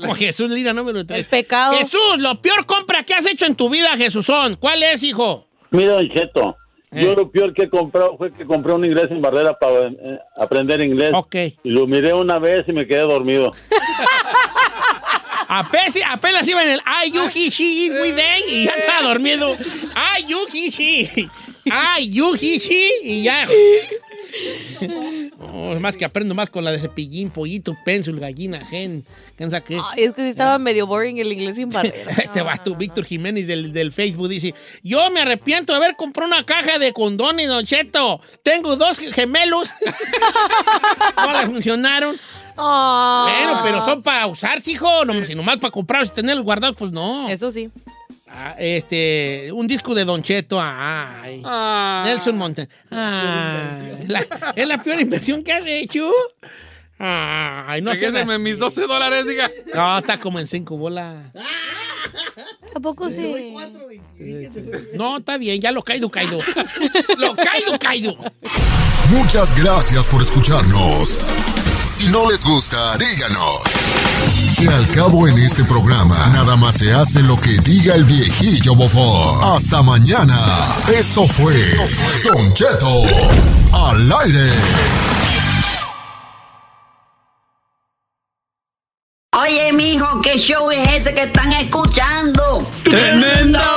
C: Con Jesús Lira número
D: el
C: 3.
D: pecado.
C: Jesús, lo peor compra que has hecho en tu vida, Jesúsón. ¿Cuál es, hijo?
K: Mira, Don Cheto,
C: Eh.
K: yo lo peor que he comprado fue que compré un inglés en barrera para eh, aprender inglés.
C: Ok.
K: Y lo miré una vez y me quedé dormido. *laughs*
C: Apenas, apenas iba en el Ay, you, he, she, it, we, they, y ya estaba dormido. Ay, you, he, she. Ay, you, he, she, y ya. Oh, más que aprendo más con la de cepillín, pollito, pencil, gallina, gen. ¿Quién sabe qué?
D: Ay, es que estaba medio boring el inglés sin barrera. *laughs*
C: Este vato, Víctor Jiménez del, del Facebook, dice: Yo me arrepiento de haber comprado una caja de condones, Don Cheto. Tengo dos gemelos. *laughs* no le funcionaron.
D: Ah.
C: Bueno, pero son para usarse, hijo. No, si nomás para comprarlos y tenerlos guardados, pues no.
D: Eso sí.
C: Ah, este, un disco de Don Cheto. Ay.
E: Ah.
C: Nelson Montez. Ay, la- es la peor inversión que has hecho. Ay, no sé.
E: Mis 12 dólares, diga.
C: No, está como en cinco bolas.
D: ¿A poco sí?
C: No, está bien, ya lo caído, caído. lo caído, caído.
B: Muchas gracias por escucharnos. Si no les gusta, díganos. Que al cabo en este programa, nada más se hace lo que diga el viejillo bofón. Hasta mañana. Esto fue Don Cheto al aire.
L: Oye, mijo, ¿qué show es ese que están escuchando?
M: ¡Tremenda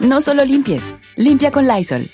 N: No solo limpies, limpia con Lysol.